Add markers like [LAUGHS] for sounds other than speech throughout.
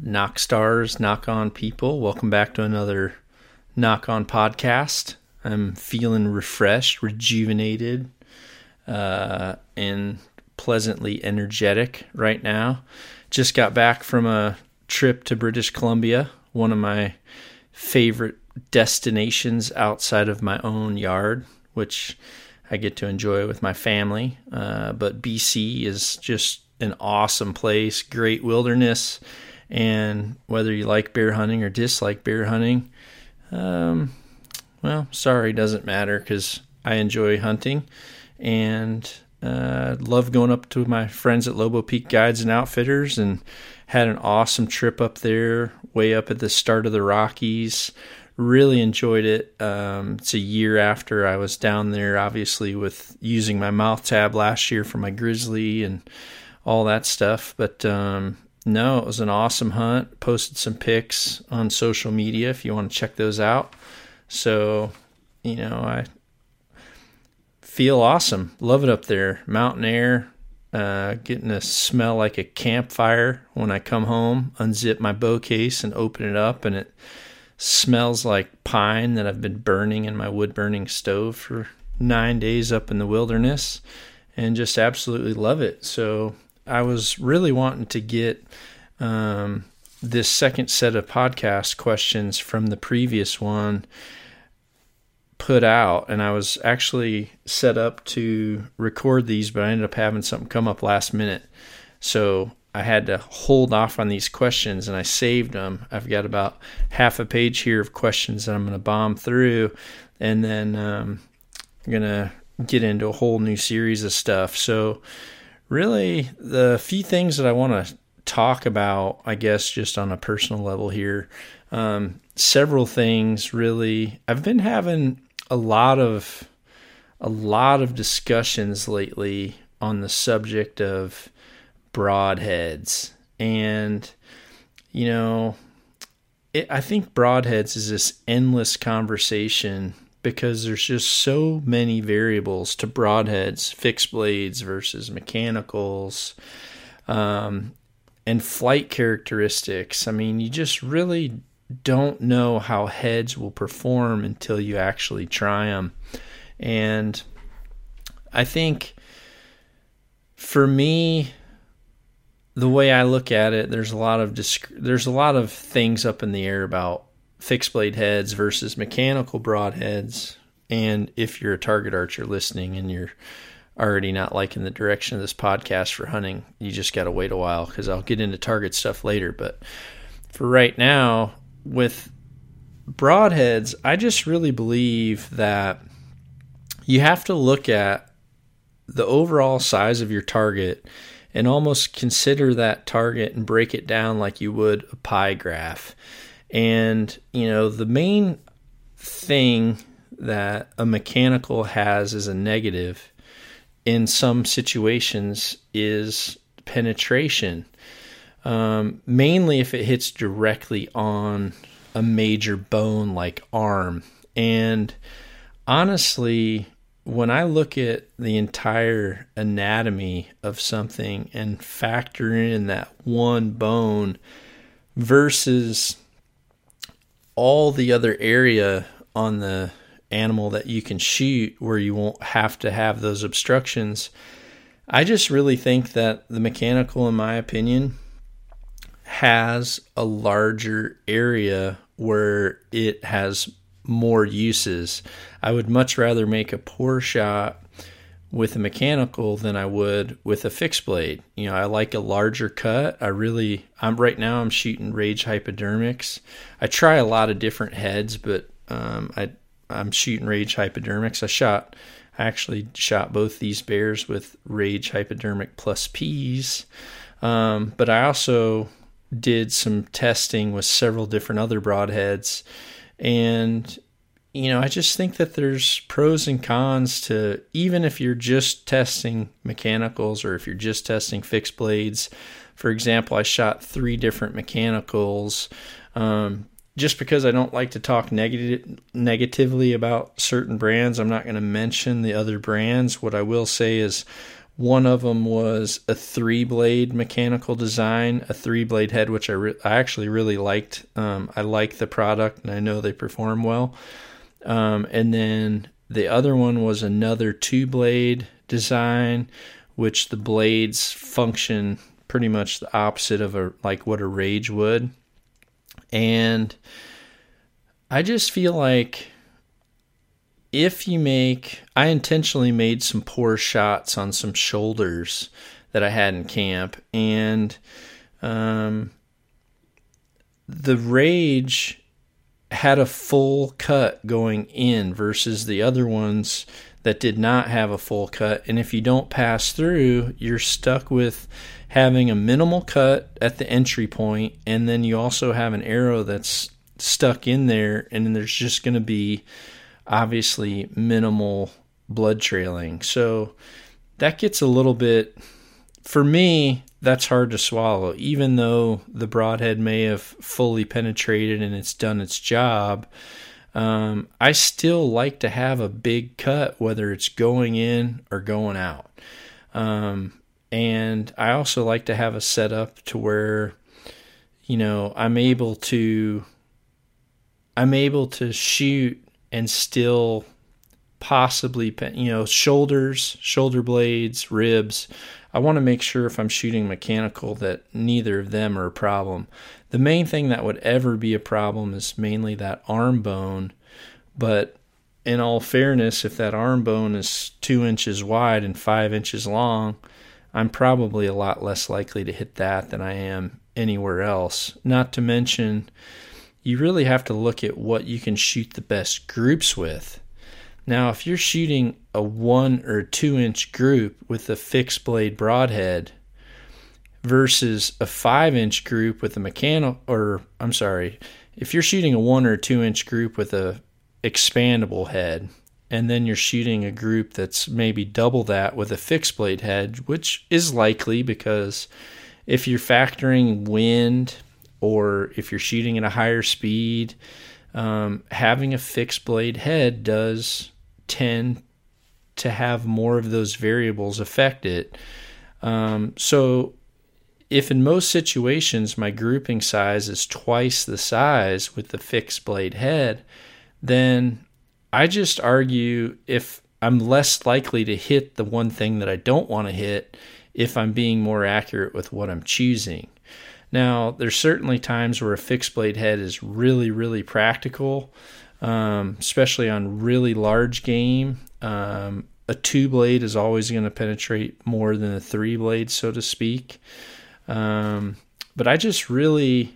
knock stars, knock on people. Welcome back to another Nock On podcast. I'm feeling refreshed, rejuvenated, uh, and pleasantly energetic right now. Just got back from a trip to British Columbia, one of my favorite destinations outside of my own yard, which I get to enjoy with my family. Uh, but BC is just an awesome place, great wilderness and whether you like bear hunting or dislike bear hunting, um, well, sorry, doesn't matter because I enjoy hunting and uh, love going up to my friends at Lobo Peak Guides and Outfitters and had an awesome trip up there, way up at the start of the Rockies. Really enjoyed it. Um, it's a year after I was down there, obviously, with using my mouth tab last year for my grizzly and all that stuff. But um, no, it was an awesome hunt. Posted some pics on social media if you want to check those out. So, you know, I feel awesome. Love it up there. Mountain air, uh, getting to smell like a campfire when I come home, unzip my bow case and open it up, and it smells like pine that I've been burning in my wood burning stove for nine days up in the wilderness and just absolutely love it. So I was really wanting to get um, this second set of podcast questions from the previous one put out, and I was actually set up to record these, but I ended up having something come up last minute. So I had to hold off on these questions and I saved them. I've got about half a page here of questions that I'm going to bomb through, and then um, I'm going to get into a whole new series of stuff. So, really the few things that I want to talk about, I guess, just on a personal level here. Um, several things really. I've been having a lot of a lot of discussions lately on the subject of broadheads, and you know, it, I think broadheads is this endless conversation because there's just so many variables to broadheads, fixed blades versus mechanicals, um, and flight characteristics. I mean, you just really don't know how heads will perform until you actually try them. And I think for me, the way I look at it, there's a lot of disc- there's a lot of things up in the air about fixed blade heads versus mechanical broadheads. And if you're a target archer listening and you're already not liking the direction of this podcast for hunting, you just got to wait a while because I'll get into target stuff later. But for right now, with broadheads, I just really believe that you have to look at the overall size of your target and almost consider that target and break it down like you would a pie graph. And, you know, the main thing that a mechanical has as a negative in some situations is penetration. Um, mainly if it hits directly on a major bone like arm. And honestly, when I look at the entire anatomy of something and factor in that one bone versus all the other area on the animal that you can shoot where you won't have to have those obstructions. I just really think that the mechanical, in my opinion, has a larger area where it has more uses. I would much rather make a poor shot with a mechanical than I would with a fixed blade. You know, I like a larger cut. I really I'm right now I'm shooting Rage Hypodermics. I try a lot of different heads, but um, I I'm shooting Rage Hypodermics. I shot I actually shot both these bears with Rage Hypodermic plus P's. Um, but I also did some testing with several different other broadheads. And, you know, I just think that there's pros and cons to even if you're just testing mechanicals or if you're just testing fixed blades. For example, I shot three different mechanicals. Um, just because I don't like to talk negative, negatively about certain brands, I'm not going to mention the other brands. What I will say is one of them was a three blade mechanical design, a three blade head, which I, re- I actually really liked. Um, I like the product and I know they perform well. Um, and then the other one was another two blade design, which the blades function pretty much the opposite of a like what a rage would. And I just feel like if you make, I intentionally made some poor shots on some shoulders that I had in camp, and um, the rage had a full cut going in versus the other ones that did not have a full cut. And if you don't pass through, you're stuck with having a minimal cut at the entry point, and then you also have an arrow that's stuck in there, and then there's just going to be obviously minimal blood trailing. So that gets a little bit, for me, that's hard to swallow. Even though the broadhead may have fully penetrated and it's done its job, um, I still like to have a big cut, whether it's going in or going out. Um, and I also like to have a setup to where, you know, I'm able to, I'm able to shoot and still possibly you know shoulders shoulder blades ribs i want to make sure if i'm shooting mechanical that neither of them are a problem the main thing that would ever be a problem is mainly that arm bone but in all fairness if that arm bone is two inches wide and five inches long i'm probably a lot less likely to hit that than i am anywhere else not to mention you really have to look at what you can shoot the best groups with. Now, if you're shooting a one or two inch group with a fixed blade broadhead versus a five inch group with a mechanical, or I'm sorry, if you're shooting a one or two inch group with a expandable head, and then you're shooting a group that's maybe double that with a fixed blade head, which is likely because if you're factoring wind, or if you're shooting at a higher speed, um, having a fixed blade head does tend to have more of those variables affect it. Um, so, if in most situations my grouping size is twice the size with the fixed blade head, then I just argue if I'm less likely to hit the one thing that I don't want to hit if I'm being more accurate with what I'm choosing. Now, there's certainly times where a fixed blade head is really, really practical, um, especially on really large game. Um, a two blade is always going to penetrate more than a three blade, so to speak. Um, but I just really,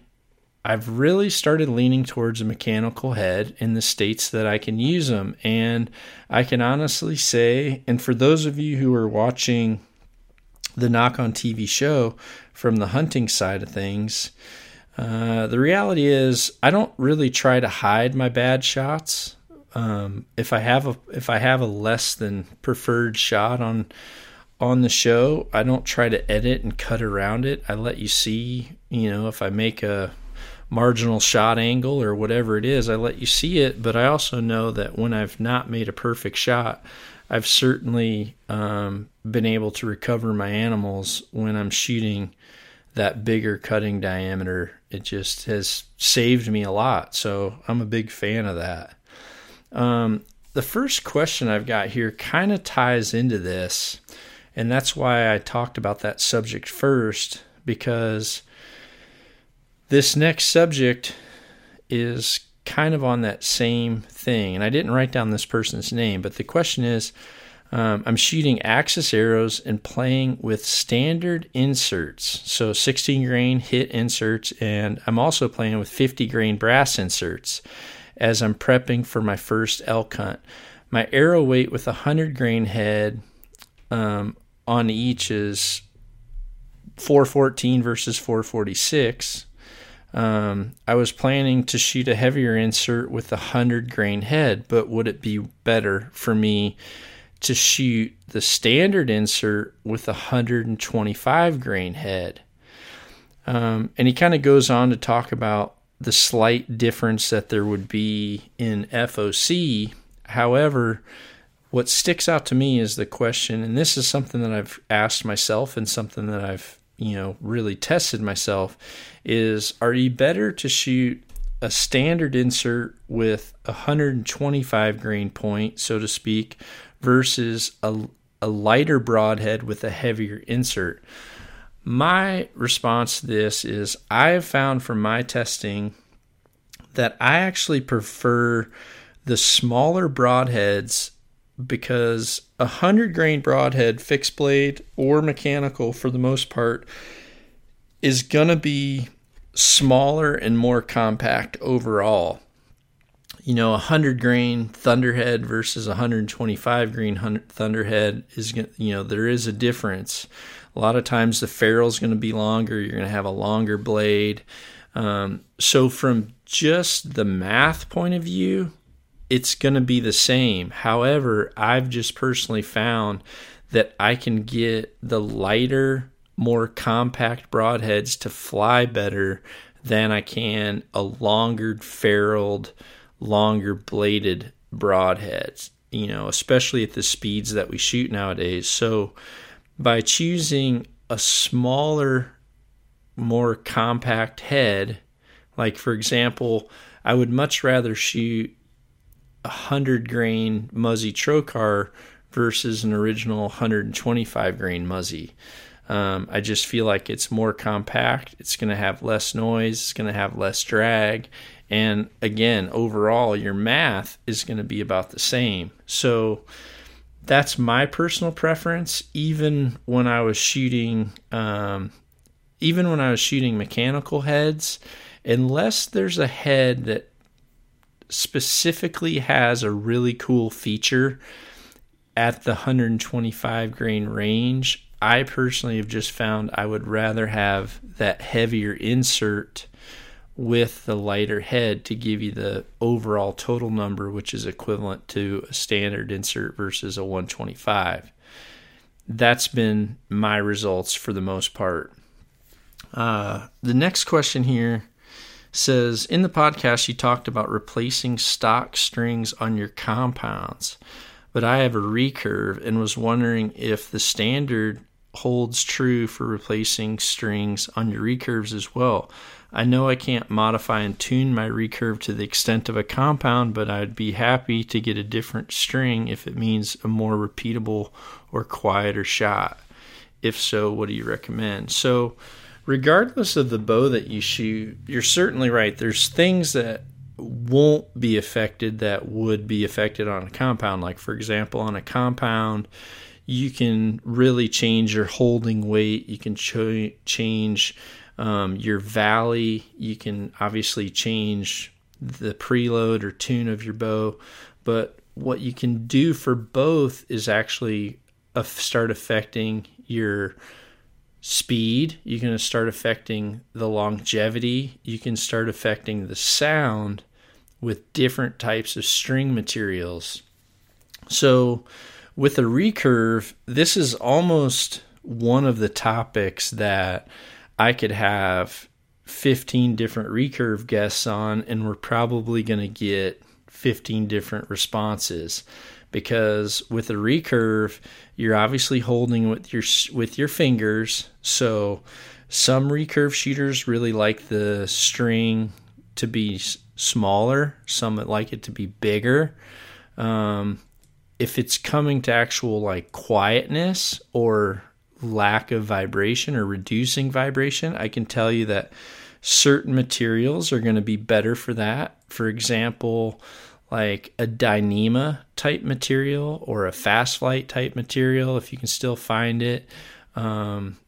I've really started leaning towards a mechanical head in the states that I can use them. And I can honestly say, and for those of you who are watching the Nock On TV show from the hunting side of things, uh, the reality is I don't really try to hide my bad shots. Um, if I have a if I have a less than preferred shot on on the show, I don't try to edit and cut around it. I let you see, you know, if I make a marginal shot angle or whatever it is, I let you see it. But I also know that when I've not made a perfect shot, I've certainly um, been able to recover my animals when I'm shooting that bigger cutting diameter. It just has saved me a lot. So I'm a big fan of that. Um, the first question I've got here kind of ties into this. And that's why I talked about that subject first, because this next subject is kind of on that same thing. And I didn't write down this person's name, but the question is um, I'm shooting axis arrows and playing with standard inserts. So 16 grain hit inserts, and I'm also playing with 50 grain brass inserts as I'm prepping for my first elk hunt. My arrow weight with a 100 grain head um, on each is 414 versus 446 Um, I was planning to shoot a heavier insert with a 100 grain head, but would it be better for me to shoot the standard insert with a 125 grain head? Um, and he kind of goes on to talk about the slight difference that there would be in FOC. However, what sticks out to me is the question, and this is something that I've asked myself and something that I've you know really tested myself is are you better to shoot a standard insert with a 125 grain point so to speak versus a, a lighter broadhead with a heavier insert? My response to this is I have found from my testing that I actually prefer the smaller broadheads because a 100 grain broadhead, fixed blade or mechanical for the most part, is going to be smaller and more compact overall. You know, a 100 grain Thunderhead versus a 125 grain Thunderhead is, going you know, there is a difference. A lot of times the ferrule is going to be longer. You're going to have a longer blade. Um, so, from just the math point of view, it's going to be the same. However, I've just personally found that I can get the lighter, more compact broadheads to fly better than I can a longer ferruled, longer bladed broadheads, you know, especially at the speeds that we shoot nowadays. So, by choosing a smaller, more compact head. Like, for example, I would much rather shoot a 100 grain Muzzy Trocar versus an original 125 grain Muzzy. Um, I just feel like it's more compact. It's going to have less noise. It's going to have less drag. And again, overall, your math is going to be about the same. So, that's my personal preference. Even when I was shooting, um, even when I was shooting mechanical heads, unless there's a head that specifically has a really cool feature at the 125 grain range, I personally have just found I would rather have that heavier insert with the lighter head to give you the overall total number, which is equivalent to a standard insert versus a 125. That's been my results for the most part. Uh, the next question here says In the podcast, you talked about replacing stock strings on your compounds, but I have a recurve and was wondering if the standard holds true for replacing strings on your recurves as well. I know I can't modify and tune my recurve to the extent of a compound, but I'd be happy to get a different string if it means a more repeatable or quieter shot. If so, what do you recommend? So, regardless of the bow that you shoot, you're certainly right. There's things that won't be affected that would be affected on a compound. Like, for example, on a compound, you can really change your holding weight, you can ch- change um, your valley, you can obviously change the preload or tune of your bow, but what you can do for both is actually start affecting your speed. You can start affecting the longevity. You can start affecting the sound with different types of string materials. So, with a recurve, this is almost one of the topics that I could have 15 different recurve guests on, and we're probably going to get 15 different responses because with a recurve, you're obviously holding with your with your fingers. So some recurve shooters really like the string to be smaller. Some like it to be bigger. Um, if it's coming to actual like quietness or lack of vibration or reducing vibration, I can tell you that certain materials are going to be better for that. For example, like a Dyneema type material or a fast flight type material, if you can still find it. Um,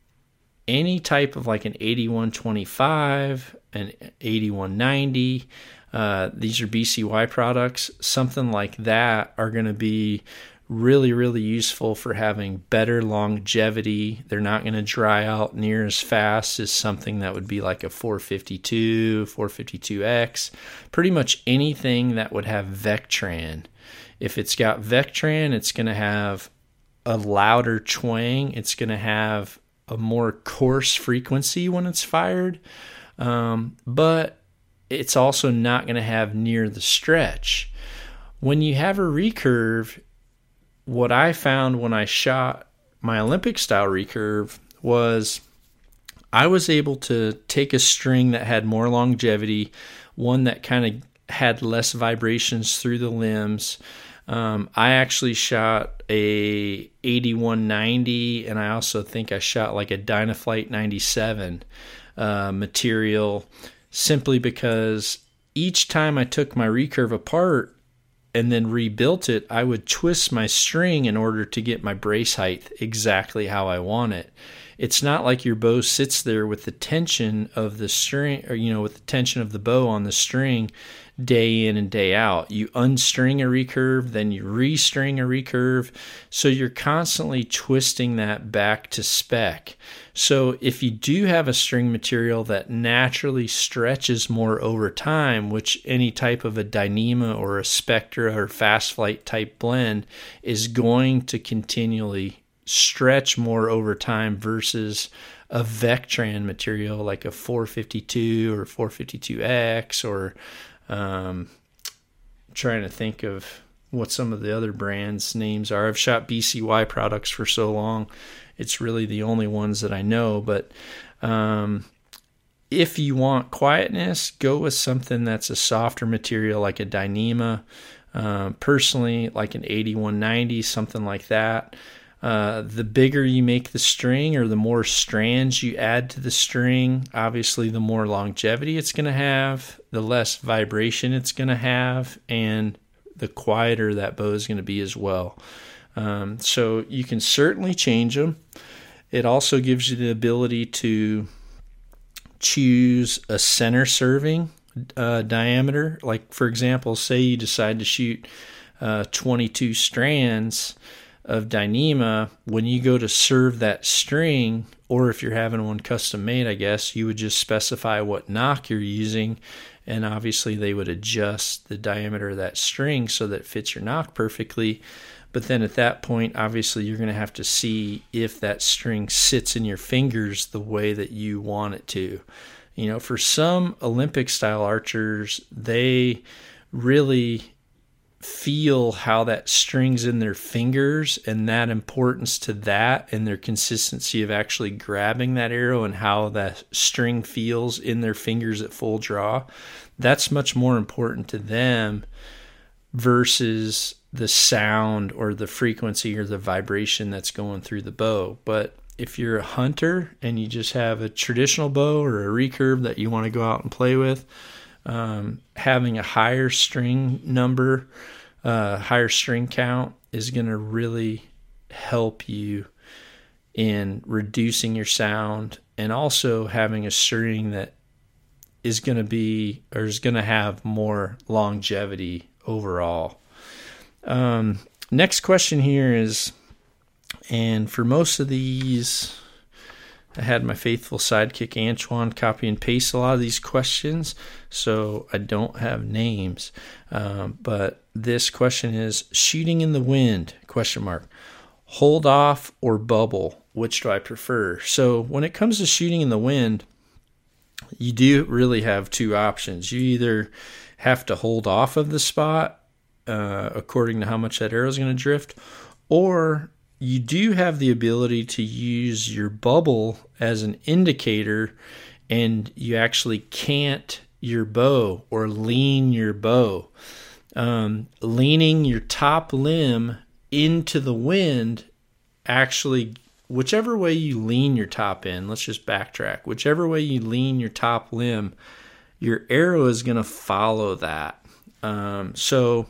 any type of like an 8125, an 8190, uh, these are BCY products, something like that are going to be really, really useful for having better longevity. They're not going to dry out near as fast as something that would be like a 452, 452X. Pretty much anything that would have Vectran. If it's got Vectran, it's going to have a louder twang. It's going to have a more coarse frequency when it's fired. Um, but it's also not going to have near the stretch. When you have a recurve, what I found when I shot my Olympic style recurve was I was able to take a string that had more longevity, one that kind of had less vibrations through the limbs. Um, I actually shot a 8190, and I also think I shot like a Dynaflight 97 uh, material, simply because each time I took my recurve apart, and then rebuilt it, I would twist my string in order to get my brace height exactly how I want it. It's not like your bow sits there with the tension of the string, or you know, with the tension of the bow on the string day in and day out. You unstring a recurve, then you restring a recurve. So you're constantly twisting that back to spec. So if you do have a string material that naturally stretches more over time, which any type of a Dyneema or a Spectra or fast flight type blend is going to continually stretch more over time versus a Vectran material like a 452 or 452X or um, trying to think of what some of the other brands names are. I've shot BCY products for so long it's really the only ones that I know. But um, if you want quietness, go with something that's a softer material like a Dyneema. Uh, personally, like an 8190, something like that. Uh, the bigger you make the string or the more strands you add to the string, obviously, the more longevity it's going to have, the less vibration it's going to have, and the quieter that bow is going to be as well. Um, so you can certainly change them. It also gives you the ability to choose a center serving uh, diameter. Like, for example, say you decide to shoot uh, 22 strands of Dyneema. When you go to serve that string, or if you're having one custom made, I guess, you would just specify what nock you're using. And obviously, they would adjust the diameter of that string so that it fits your nock perfectly. But then at that point, obviously, you're going to have to see if that string sits in your fingers the way that you want it to. You know, for some Olympic style archers, they really feel how that strings in their fingers and that importance to that and their consistency of actually grabbing that arrow and how that string feels in their fingers at full draw. That's much more important to them versus the sound or the frequency or the vibration that's going through the bow. But if you're a hunter and you just have a traditional bow or a recurve that you want to go out and play with, um, having a higher string number, uh, higher string count is going to really help you in reducing your sound and also having a string that is going to be or is going to have more longevity overall. Um, next question here is, and for most of these, I had my faithful sidekick Antoine copy and paste a lot of these questions, so I don't have names. Um, but this question is shooting in the wind? Question mark. Hold off or bubble? Which do I prefer? So when it comes to shooting in the wind, you do really have two options. You either have to hold off of the spot uh, according to how much that arrow is going to drift, or you do have the ability to use your bubble as an indicator and you actually cant your bow or lean your bow. Um, leaning your top limb into the wind actually whichever way you lean your top end let's just backtrack whichever way you lean your top limb your arrow is going to follow that um, so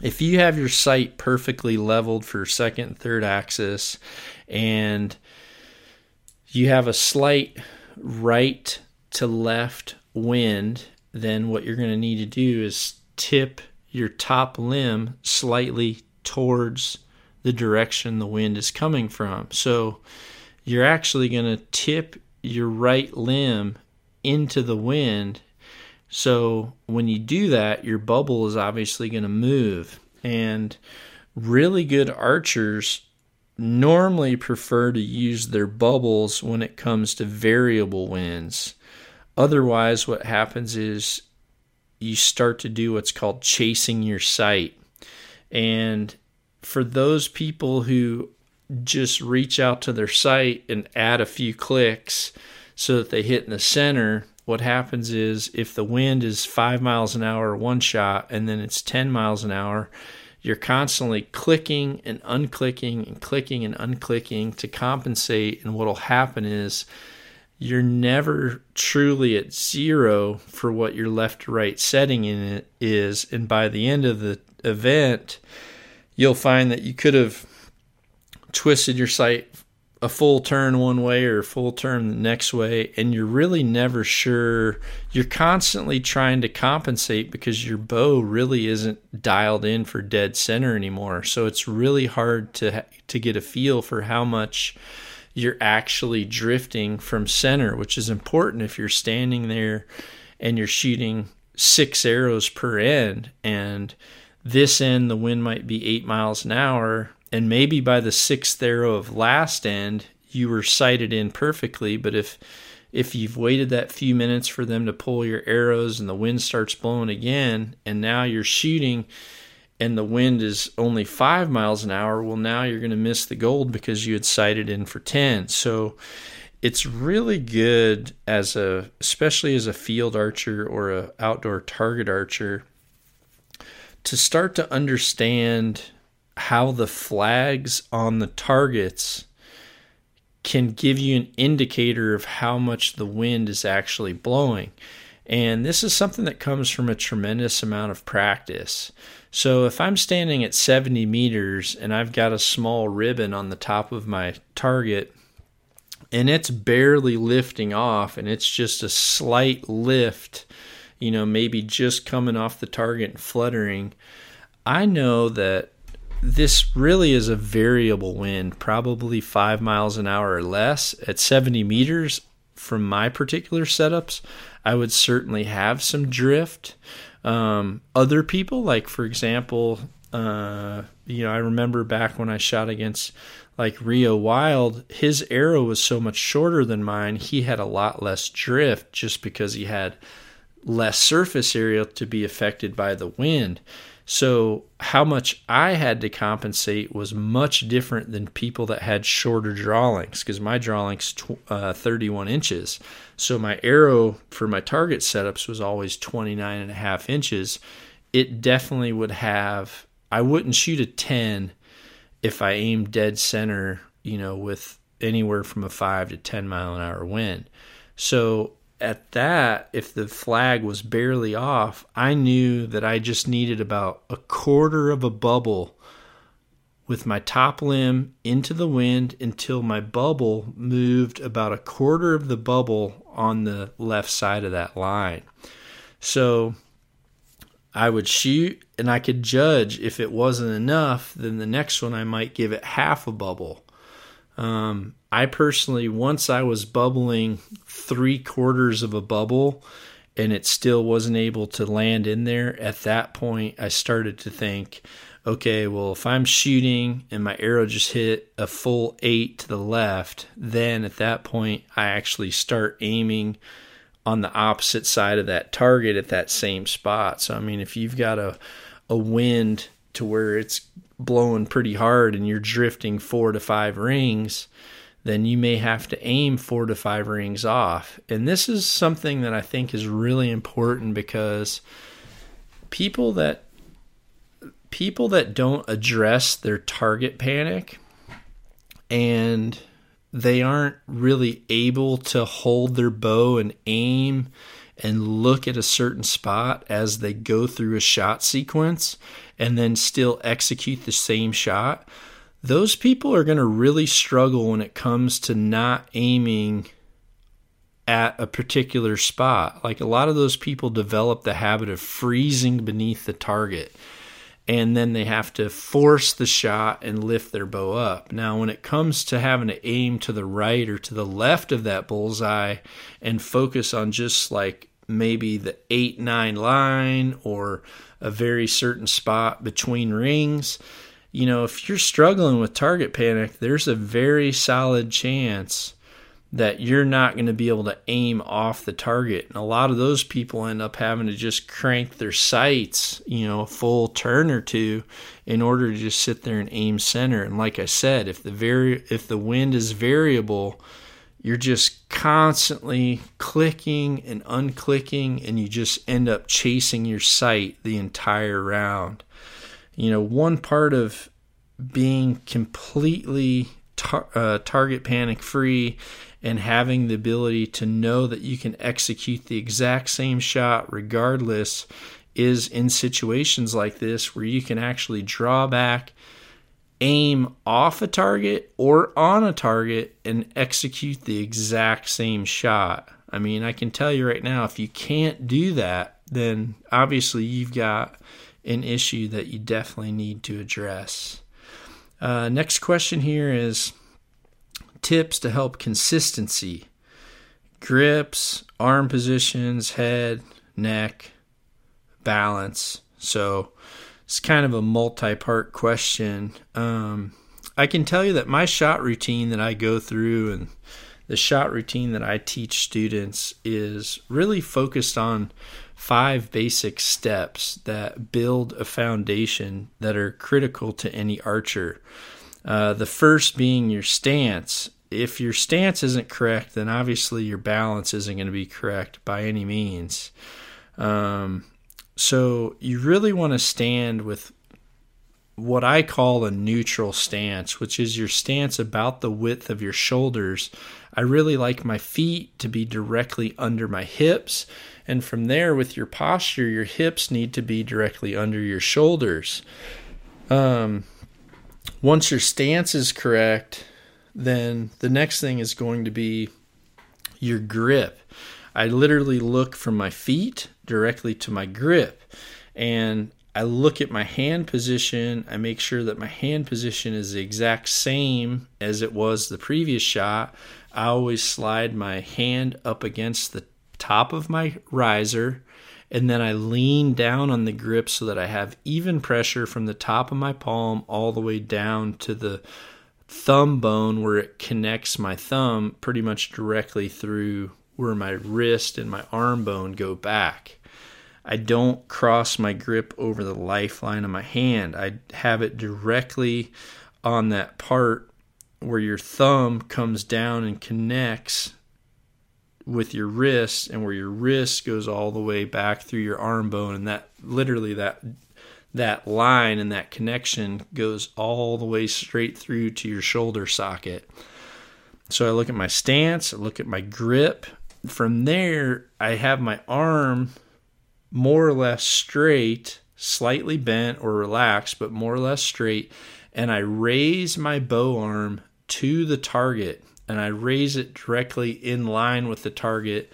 if you have your sight perfectly leveled for second and third axis and you have a slight right to left wind, then what you're going to need to do is tip your top limb slightly towards the direction the wind is coming from. So you're actually going to tip your right limb into the wind. So when you do that, your bubble is obviously going to move. And really good archers normally prefer to use their bubbles when it comes to variable winds. Otherwise, what happens is you start to do what's called chasing your sight. And for those people who just reach out to their sight and add a few clicks so that they hit in the center, what happens is if the wind is five miles an hour one shot and then it's 10 miles an hour, you're constantly clicking and unclicking and clicking and unclicking to compensate. And what'll happen is you're never truly at zero for what your left to right setting in it is. And by the end of the event, you'll find that you could have twisted your sight a full turn one way or a full turn the next way, and you're really never sure. You're constantly trying to compensate because your bow really isn't dialed in for dead center anymore. So it's really hard to to get a feel for how much you're actually drifting from center, which is important if you're standing there and you're shooting six arrows per end and this end the wind might be eight miles an hour and maybe by the sixth arrow of last end you were sighted in perfectly but if if you've waited that few minutes for them to pull your arrows and the wind starts blowing again and now you're shooting and the wind is only five miles an hour well now you're going to miss the gold because you had sighted in for 10 so it's really good as a especially as a field archer or a outdoor target archer to start to understand how the flags on the targets can give you an indicator of how much the wind is actually blowing. And this is something that comes from a tremendous amount of practice. So if I'm standing at 70 meters and I've got a small ribbon on the top of my target and it's barely lifting off and it's just a slight lift, you know, maybe just coming off the target and fluttering, I know that this really is a variable wind, probably five miles an hour or less. At 70 meters, from my particular setups, I would certainly have some drift. Um, other people, like for example, uh, you know, I remember back when I shot against like Reo Wilde, his arrow was so much shorter than mine. He had a lot less drift just because he had less surface area to be affected by the wind. So, how much I had to compensate was much different than people that had shorter draw lengths because my draw tw- uh, 31 inches. So, my arrow for my target setups was always 29 and a half inches. It definitely would have, I wouldn't shoot a 10 if I aimed dead center, you know, with anywhere from a 5 to 10 mile an hour wind. So, at that, if the flag was barely off, I knew that I just needed about a quarter of a bubble with my top limb into the wind until my bubble moved about a quarter of the bubble on the left side of that line. So I would shoot and I could judge if it wasn't enough, then the next one I might give it half a bubble. Um, I personally, once I was bubbling three quarters of a bubble and it still wasn't able to land in there, at that point, I started to think, okay, well, if I'm shooting and my arrow just hit a full eight to the left, then at that point, I actually start aiming on the opposite side of that target at that same spot. So, I mean, if you've got a, a wind to where it's blowing pretty hard and you're drifting four to five rings, then you may have to aim four to five rings off. And this is something that I think is really important because people that people that don't address their target panic and they aren't really able to hold their bow and aim and look at a certain spot as they go through a shot sequence and then still execute the same shot, those people are going to really struggle when it comes to not aiming at a particular spot. Like a lot of those people develop the habit of freezing beneath the target. and then they have to force the shot and lift their bow up. Now, when it comes to having to aim to the right or to the left of that bullseye and focus on just like maybe the 8 9 line or a very certain spot between rings, you know, if you're struggling with target panic, there's a very solid chance that you're not going to be able to aim off the target. And a lot of those people end up having to just crank their sights, you know, a full turn or two in order to just sit there and aim center. And like I said, if the very if the wind is variable, you're just constantly clicking and unclicking and you just end up chasing your sight the entire round. You know, one part of being completely tar- uh, target panic free and having the ability to know that you can execute the exact same shot regardless is in situations like this where you can actually draw back, aim off a target or on a target, and execute the exact same shot. I mean, I can tell you right now, if you can't do that, then obviously you've got an issue that you definitely need to address. Uh, next question here is tips to help consistency grips, arm positions, head, neck, balance. So it's kind of a multi part question. Um, I can tell you that my shot routine that I go through and the shot routine that I teach students is really focused on five basic steps that build a foundation that are critical to any archer. Uh, the first being your stance. If your stance isn't correct, then obviously your balance isn't going to be correct by any means. Um, so you really want to stand with what I call a neutral stance, which is your stance about the width of your shoulders. I really like my feet to be directly under my hips. And from there, with your posture, your hips need to be directly under your shoulders. Um, once your stance is correct, then the next thing is going to be your grip. I literally look from my feet directly to my grip and I look at my hand position. I make sure that my hand position is the exact same as it was the previous shot. I always slide my hand up against the top of my riser and then I lean down on the grip so that I have even pressure from the top of my palm all the way down to the thumb bone where it connects my thumb pretty much directly through where my wrist and my arm bone go back. I don't cross my grip over the lifeline of my hand. I have it directly on that part where your thumb comes down and connects with your wrist and where your wrist goes all the way back through your arm bone and that literally that that line and that connection goes all the way straight through to your shoulder socket. So I look at my stance, I look at my grip. From there, I have my arm more or less straight, slightly bent or relaxed, but more or less straight, and I raise my bow arm to the target and I raise it directly in line with the target.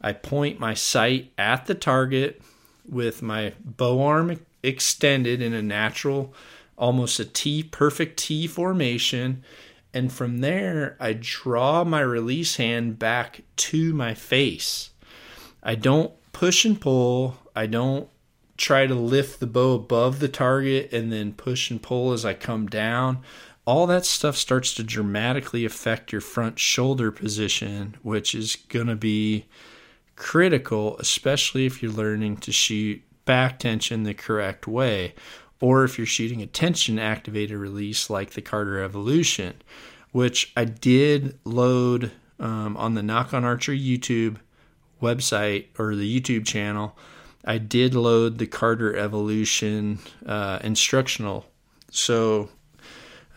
I point my sight at the target with my bow arm extended in a natural, almost a T, perfect T formation. And from there, I draw my release hand back to my face. I don't push and pull. I don't try to lift the bow above the target and then push and pull as I come down all that stuff starts to dramatically affect your front shoulder position, which is going to be critical, especially if you're learning to shoot back tension the correct way, or if you're shooting a tension activated release like the Carter Evolution, which I did load um, on the Nock On Archer YouTube website or the YouTube channel. I did load the Carter Evolution uh, instructional. So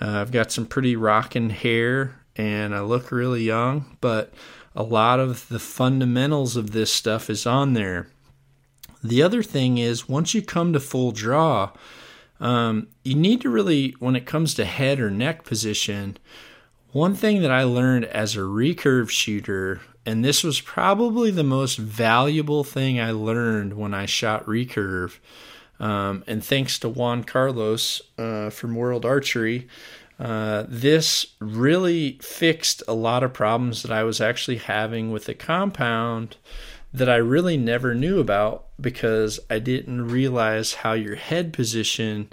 uh, I've got some pretty rocking hair and I look really young, but a lot of the fundamentals of this stuff is on there. The other thing is, once you come to full draw, um, you need to really, when it comes to head or neck position, one thing that I learned as a recurve shooter, and this was probably the most valuable thing I learned when I shot recurve, Um, and thanks to Juan Carlos uh, from World Archery, uh, this really fixed a lot of problems that I was actually having with the compound that I really never knew about because I didn't realize how your head position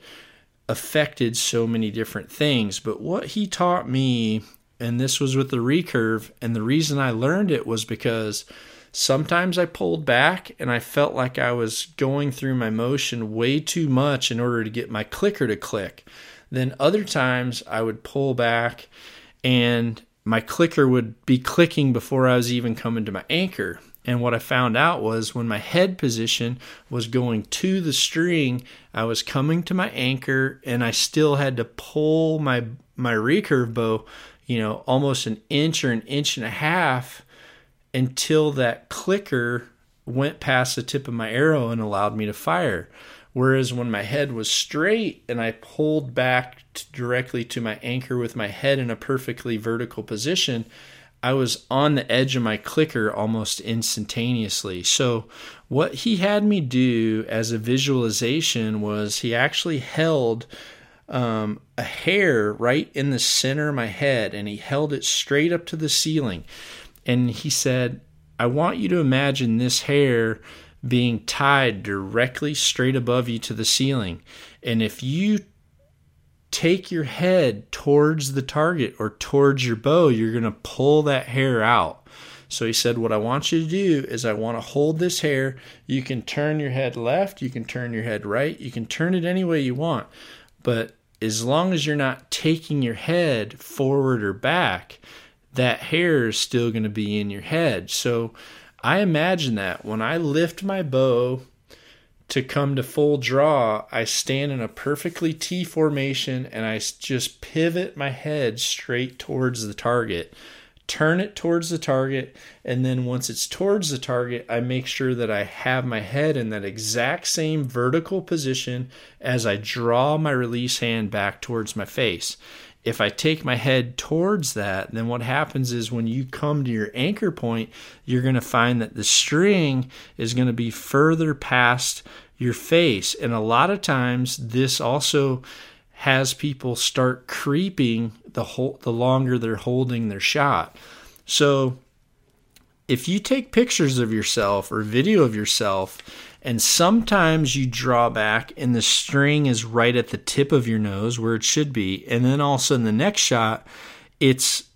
affected so many different things. But what he taught me, and this was with the recurve, and the reason I learned it was because sometimes I pulled back and I felt like I was going through my motion way too much in order to get my clicker to click. Then other times I would pull back and my clicker would be clicking before I was even coming to my anchor. And what I found out was when my head position was going to the string, I was coming to my anchor and I still had to pull my my recurve bow, you know, almost an inch or an inch and a half until that clicker went past the tip of my arrow and allowed me to fire. Whereas when my head was straight and I pulled back directly to my anchor with my head in a perfectly vertical position, I was on the edge of my clicker almost instantaneously. So, what he had me do as a visualization was he actually held um, a hair right in the center of my head and he held it straight up to the ceiling. And he said, I want you to imagine this hair being tied directly straight above you to the ceiling. And if you take your head towards the target or towards your bow, you're going to pull that hair out. So he said, What I want you to do is I want to hold this hair. You can turn your head left, you can turn your head right, you can turn it any way you want. But as long as you're not taking your head forward or back, that hair is still going to be in your head. So I imagine that when I lift my bow to come to full draw, I stand in a perfectly T formation and I just pivot my head straight towards the target, turn it towards the target, and then once it's towards the target, I make sure that I have my head in that exact same vertical position as I draw my release hand back towards my face if I take my head towards that, then what happens is when you come to your anchor point, you're going to find that the string is going to be further past your face. And a lot of times, this also has people start creeping the whole, the longer they're holding their shot. So if you take pictures of yourself or video of yourself and sometimes you draw back and the string is right at the tip of your nose where it should be. And then all of a sudden, the next shot, it's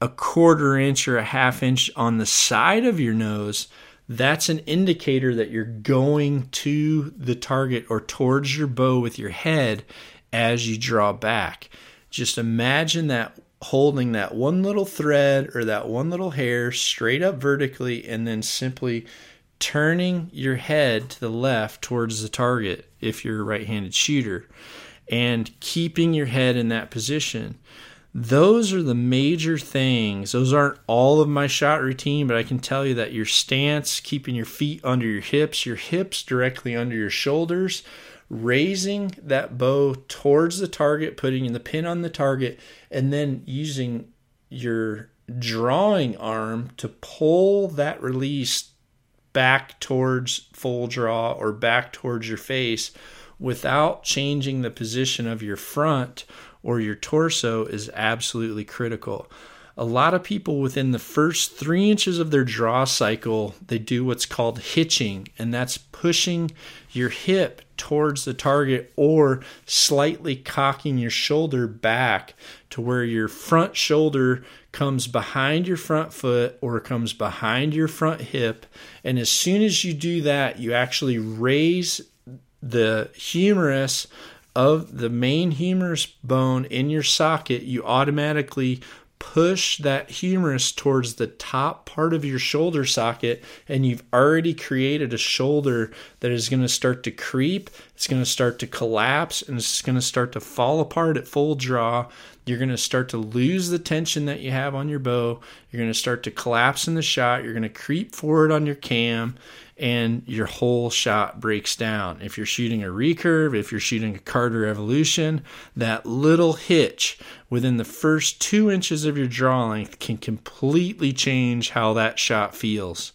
a quarter inch or a half inch on the side of your nose. That's an indicator that you're going to the target or towards your bow with your head as you draw back. Just imagine that holding that one little thread or that one little hair straight up vertically and then simply turning your head to the left towards the target if you're a right handed shooter and keeping your head in that position. Those are the major things. Those aren't all of my shot routine, but I can tell you that your stance, keeping your feet under your hips, your hips directly under your shoulders, raising that bow towards the target, putting the pin on the target, and then using your drawing arm to pull that release back towards full draw or back towards your face without changing the position of your front or your torso is absolutely critical. A lot of people within the first three inches of their draw cycle, they do what's called hitching, and that's pushing your hip towards the target or slightly cocking your shoulder back to where your front shoulder comes behind your front foot or comes behind your front hip. And as soon as you do that, you actually raise the humerus of the main humerus bone in your socket. You automatically push that humerus towards the top part of your shoulder socket, and you've already created a shoulder that is going to start to creep, it's going to start to collapse, and it's going to start to fall apart at full draw. You're going to start to lose the tension that you have on your bow. You're going to start to collapse in the shot. You're going to creep forward on your cam, and your whole shot breaks down. If you're shooting a recurve, if you're shooting a Carter Evolution, that little hitch within the first two inches of your draw length can completely change how that shot feels.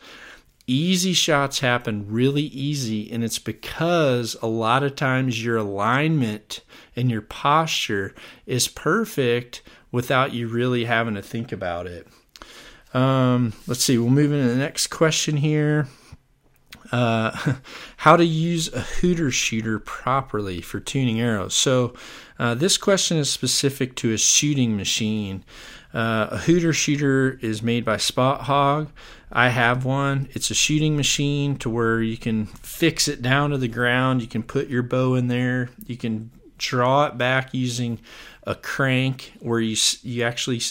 easy shots happen really easy, and it's because a lot of times your alignment and your posture is perfect without you really having to think about it. Um, let's see, we'll move into the next question here. Uh, [LAUGHS] how to use a hooter shooter properly for tuning arrows. So, uh, this question is specific to a shooting machine. Uh, a hooter shooter is made by Spot Hogg. I have one. It's a shooting machine to where you can fix it down to the ground. You can put your bow in there. You can draw it back using a crank where you you actually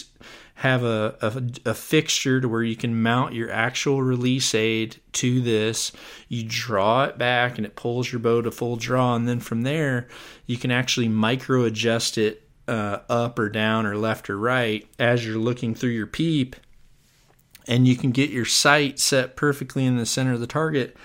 have a, a, a, fixture to where you can mount your actual release aid to this. You draw it back and it pulls your bow to full draw. And then from there, you can actually micro adjust it uh, up or down or left or right as you're looking through your peep. And you can get your sight set perfectly in the center of the target.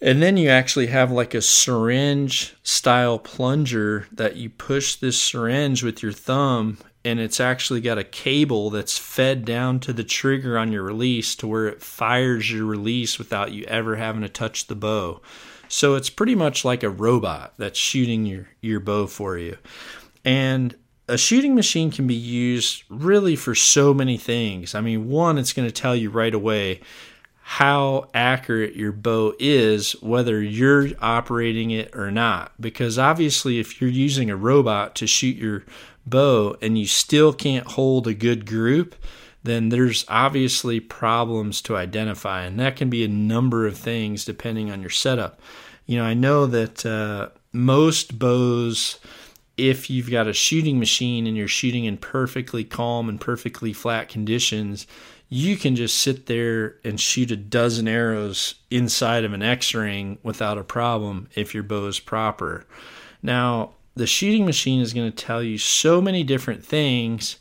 And then you actually have like a syringe style plunger that you push this syringe with your thumb and it's actually got a cable that's fed down to the trigger on your release to where it fires your release without you ever having to touch the bow. So it's pretty much like a robot that's shooting your, your bow for you. And a shooting machine can be used really for so many things. I mean, one, it's going to tell you right away how accurate your bow is, whether you're operating it or not. Because obviously, if you're using a robot to shoot your bow and you still can't hold a good group, then there's obviously problems to identify. And that can be a number of things depending on your setup. You know, I know that uh, most bows, if you've got a shooting machine and you're shooting in perfectly calm and perfectly flat conditions, you can just sit there and shoot a dozen arrows inside of an X ring without a problem if your bow is proper. Now, the shooting machine is going to tell you so many different things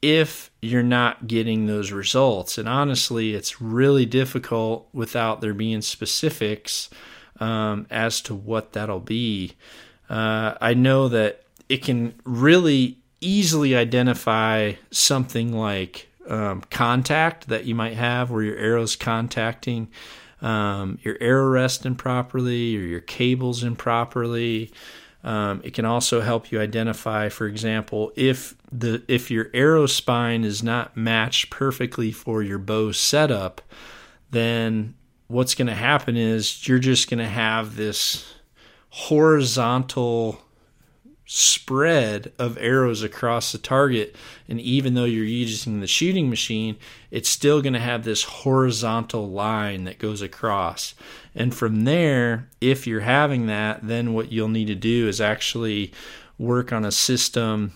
if you're not getting those results. And honestly, it's really difficult without there being specifics um, as to what that'll be. Uh, I know that it can really easily identify something like um, contact that you might have where your arrow's contacting um, your arrow rest improperly or your cables improperly. Um, it can also help you identify, for example, if the if your arrow spine is not matched perfectly for your bow setup, then what's going to happen is you're just going to have this horizontal spread of arrows across the target. And even though you're using the shooting machine, it's still going to have this horizontal line that goes across. And from there, if you're having that, then what you'll need to do is actually work on a system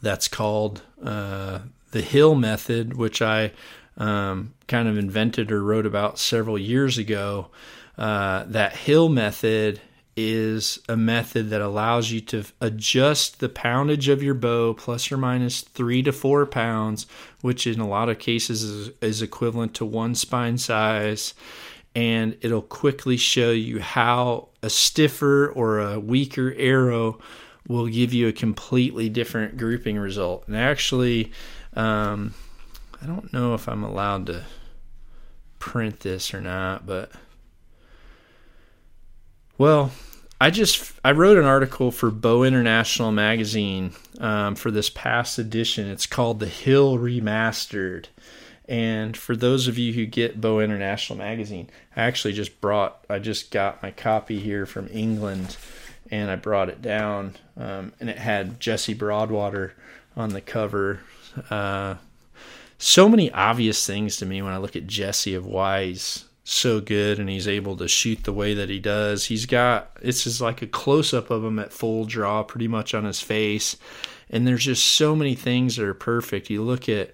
that's called uh, the Hill method, which I um, kind of invented or wrote about several years ago. Uh, that Hill method is a method that allows you to adjust the poundage of your bow plus or minus three to four pounds, which in a lot of cases is, is equivalent to one spine size. And it'll quickly show you how a stiffer or a weaker arrow will give you a completely different grouping result. And actually, um, I don't know if I'm allowed to print this or not, but well, I just I wrote an article for Bow International magazine um, for this past edition. It's called The Hill Remastered. And for those of you who get Bow International magazine, I actually just brought I just got my copy here from England, and I brought it down, um, and it had Jesse Broadwater on the cover. Uh, so many obvious things to me when I look at Jesse of he's so good and he's able to shoot the way that he does. He's got it's just like a close up of him at full draw pretty much on his face. And there's just so many things that are perfect. You look at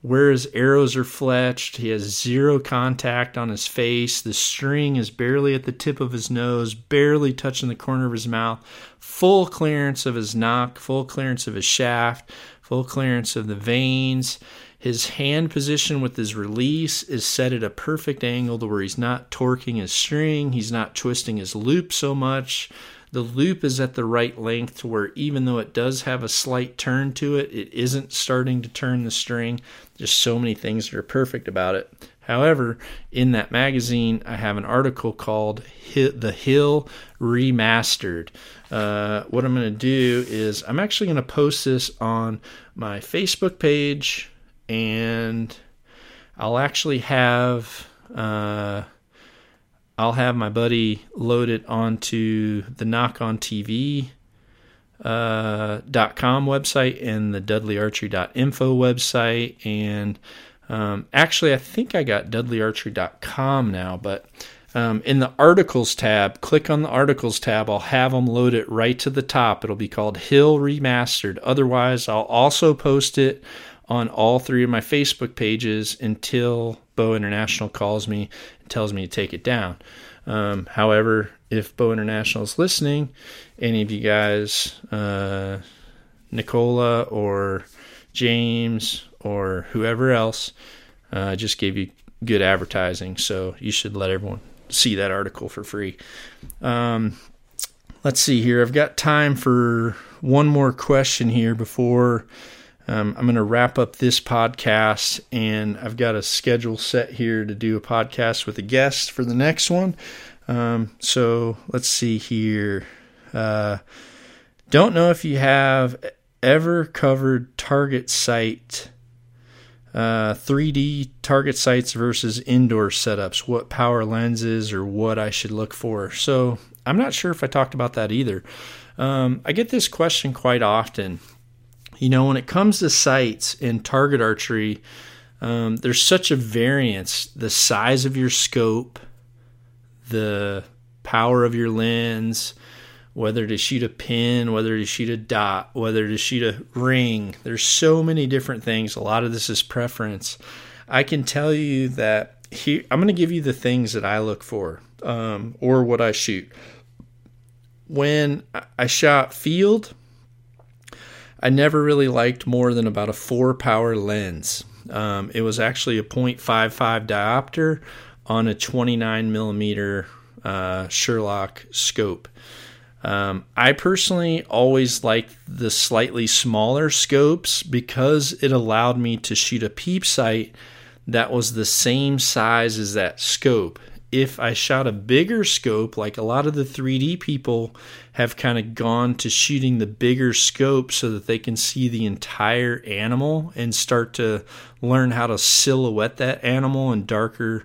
where his arrows are fletched, he has zero contact on his face. The string is barely at the tip of his nose, barely touching the corner of his mouth. Full clearance of his nock, full clearance of his shaft, full clearance of the vanes his hand position with his release is set at a perfect angle to where he's not torquing his string, he's not twisting his loop so much. The loop is at the right length to where even though it does have a slight turn to it, it isn't starting to turn the string. Just so many things that are perfect about it. However, in that magazine, I have an article called The Hill Remastered. Uh, what I'm going to do is I'm actually going to post this on my Facebook page, and I'll actually have. Uh, I'll have my buddy load it onto the Nock On TV uh, .com website and the dudleyarchery.info website and um, actually, I think I got dudleyarchery.com now, but um, in the articles tab, click on the articles tab. I'll have them load it right to the top. It'll be called Hill Remastered. Otherwise, I'll also post it on all three of my Facebook pages until Bow International calls me and tells me to take it down. Um, however, if Bow International is listening, any of you guys, uh, Nicola or James or whoever else uh, just gave you good advertising. So you should let everyone see that article for free. Um, let's see here. I've got time for one more question here before um, I'm going to wrap up this podcast. And I've got a schedule set here to do a podcast with a guest for the next one. Um, so let's see here. Uh, don't know if you have ever covered target site uh, 3D target sites versus indoor setups, what power lenses or what I should look for. So I'm not sure if I talked about that either. Um, I get this question quite often. You know, when it comes to sights in target archery, um, there's such a variance. The size of your scope, the power of your lens, whether to shoot a pin, whether to shoot a dot, whether to shoot a ring. There's so many different things. A lot of this is preference. I can tell you that here, I'm going to give you the things that I look for um, or what I shoot. When I shot field, I never really liked more than about a four power lens. Um, it was actually a 0.55 diopter on a 29 millimeter uh, Sure-Loc scope. Um, I personally always liked the slightly smaller scopes because it allowed me to shoot a peep sight that was the same size as that scope. If I shot a bigger scope, like a lot of the 3D people have kind of gone to shooting the bigger scope so that they can see the entire animal and start to learn how to silhouette that animal in darker,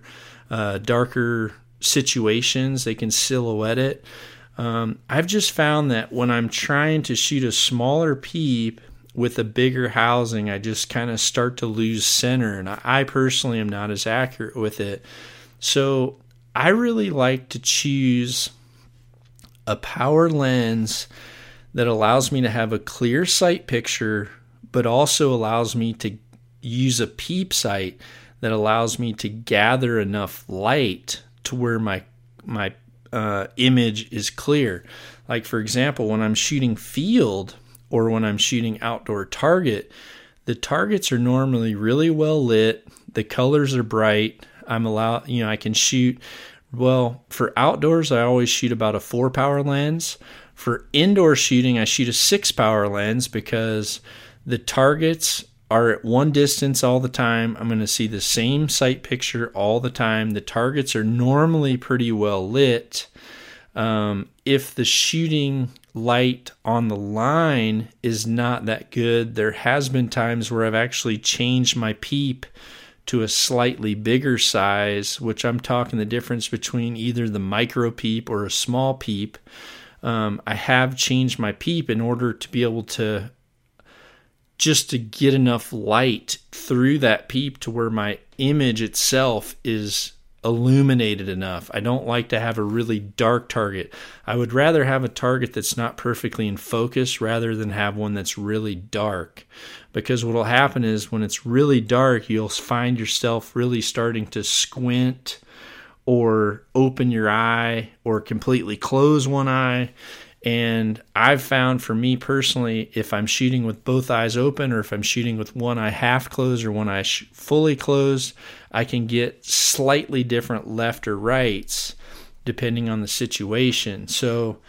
uh, darker situations. They can silhouette it. Um, I've just found that when I'm trying to shoot a smaller peep with a bigger housing, I just kind of start to lose center, and I personally am not as accurate with it. So I really like to choose a power lens that allows me to have a clear sight picture, but also allows me to use a peep sight that allows me to gather enough light to where my my uh, image is clear. Like, for example, when I'm shooting field or when I'm shooting outdoor target, the targets are normally really well lit, the colors are bright. I'm allowed, you know, I can shoot. Well, for outdoors, I always shoot about a four power lens. For indoor shooting, I shoot a six power lens because the targets are at one distance all the time. I'm going to see the same sight picture all the time. The targets are normally pretty well lit. Um, if the shooting light on the line is not that good, there has been times where I've actually changed my peep to a slightly bigger size, which I'm talking the difference between either the micro peep or a small peep. Um, I have changed my peep in order to be able to just to get enough light through that peep to where my image itself is illuminated enough. I don't like to have a really dark target. I would rather have a target that's not perfectly in focus rather than have one that's really dark. Because what will happen is when it's really dark, you'll find yourself really starting to squint or open your eye or completely close one eye and I've found for me personally, if I'm shooting with both eyes open or if I'm shooting with one eye half closed or one eye fully closed, I can get slightly different left or rights depending on the situation. So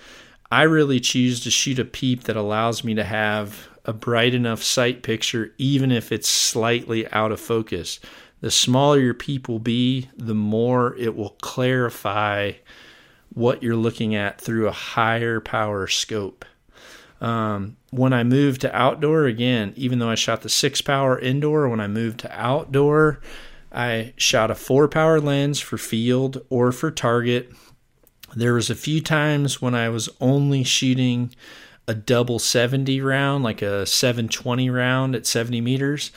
I really choose to shoot a peep that allows me to have a bright enough sight picture, even if it's slightly out of focus. the smaller your peep will be, the more it will clarify what you're looking at through a higher power scope. Um, when I moved to outdoor, again, even though I shot the six power indoor, when I moved to outdoor, I shot a four power lens for field or for target. There was a few times when I was only shooting a double 70 round, like a 720 round at 70 meters.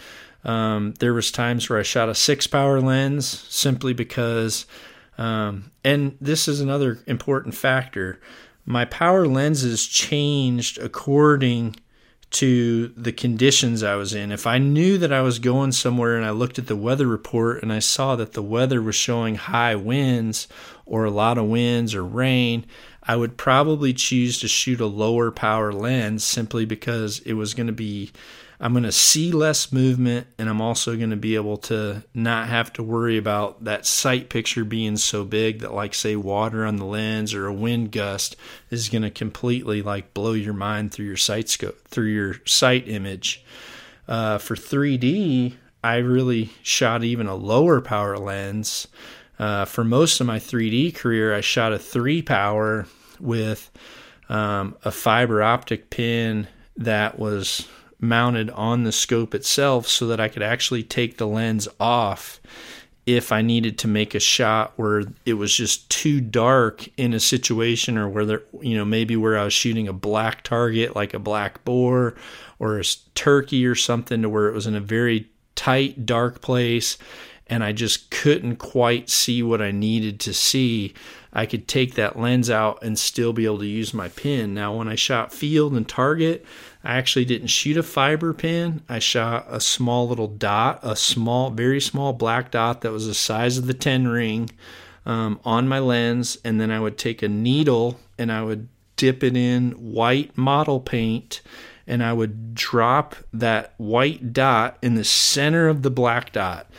Um, there was times where I shot a six power lens simply because, um, and this is another important factor. My power lenses changed according to the conditions I was in. If I knew that I was going somewhere and I looked at the weather report and I saw that the weather was showing high winds or a lot of winds or rain, I would probably choose to shoot a lower power lens simply because it was going to be I'm going to see less movement and I'm also going to be able to not have to worry about that sight picture being so big that like say water on the lens or a wind gust is going to completely like blow your mind through your sight scope through your sight image. Uh, for 3D, I really shot even a lower power lens. Uh, for most of my 3D career, I shot a three power with um, a fiber optic pin that was mounted on the scope itself so that I could actually take the lens off if I needed to make a shot where it was just too dark in a situation or where there, you know, maybe where I was shooting a black target like a black boar or a turkey or something to where it was in a very tight, dark place and I just couldn't quite see what I needed to see. I could take that lens out and still be able to use my pin. Now, when I shot field and target, I actually didn't shoot a fiber pin. I shot a small little dot, a small, very small black dot that was the size of the 10 ring um, on my lens. And then I would take a needle and I would dip it in white model paint and I would drop that white dot in the center of the black dot.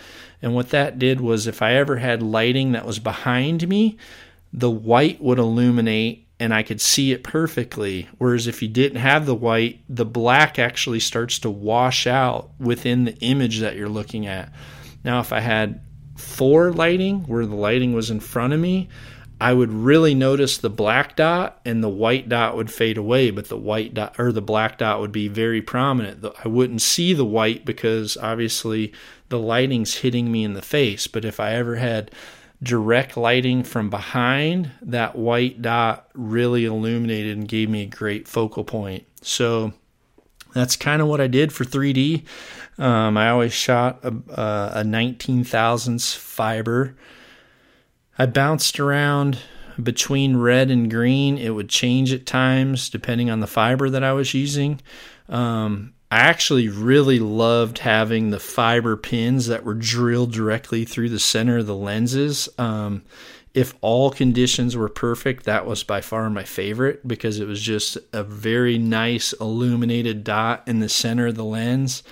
And what that did was if I ever had lighting that was behind me, the white would illuminate and I could see it perfectly. Whereas if you didn't have the white, the black actually starts to wash out within the image that you're looking at. Now, if I had four lighting where the lighting was in front of me, I would really notice the black dot and the white dot would fade away, but the white dot or the black dot would be very prominent. I wouldn't see the white because obviously the lighting's hitting me in the face. But if I ever had direct lighting from behind, that white dot really illuminated and gave me a great focal point. So that's kind of what I did for 3D. Um, I always shot a, a 19 thousandths fiber. I bounced around between red and green. It would change at times depending on the fiber that I was using. Um, I actually really loved having the fiber pins that were drilled directly through the center of the lenses. Um, if all conditions were perfect, that was by far my favorite because it was just a very nice illuminated dot in the center of the lens.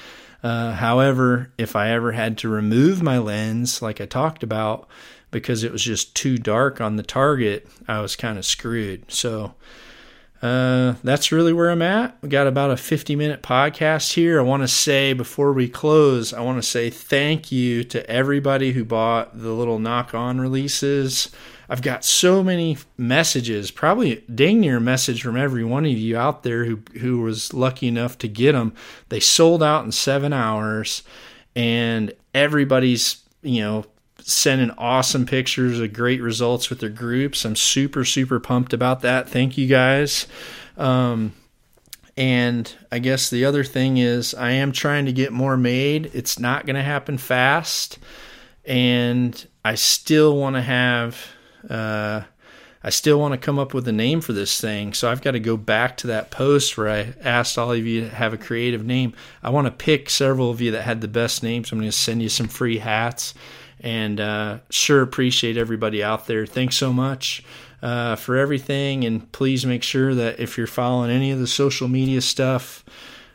Uh, however, if I ever had to remove my lens, like I talked about, because it was just too dark on the target, I was kind of screwed. So, uh, that's really where I'm at. We got about a 50 minute podcast here. I want to say before we close, I want to say thank you to everybody who bought the little Nock On releases. I've got so many messages, probably dang near a message from every one of you out there who who was lucky enough to get them. They sold out in seven hours, and everybody's you know sending awesome pictures of great results with their groups. I'm super, super pumped about that. Thank you guys. Um, and I guess the other thing is, I am trying to get more made. It's not going to happen fast. And I still want to have, uh, I still want to come up with a name for this thing. So I've got to go back to that post where I asked all of you to have a creative name. I want to pick several of you that had the best names. I'm going to send you some free hats and uh, sure appreciate everybody out there. Thanks so much uh, for everything, and please make sure that if you're following any of the social media stuff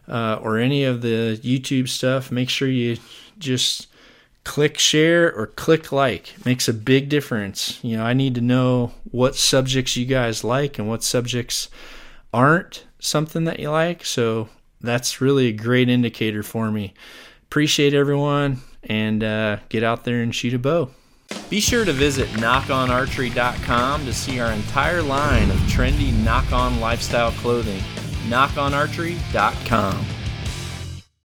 uh, or any of the YouTube stuff, make sure you just click share or click like. It makes a big difference. You know, I need to know what subjects you guys like and what subjects aren't something that you like. So that's really a great indicator for me. Appreciate everyone and uh, get out there and shoot a bow. Be sure to visit nockonarchery.com to see our entire line of trendy Nock On lifestyle clothing. nockonarchery.com.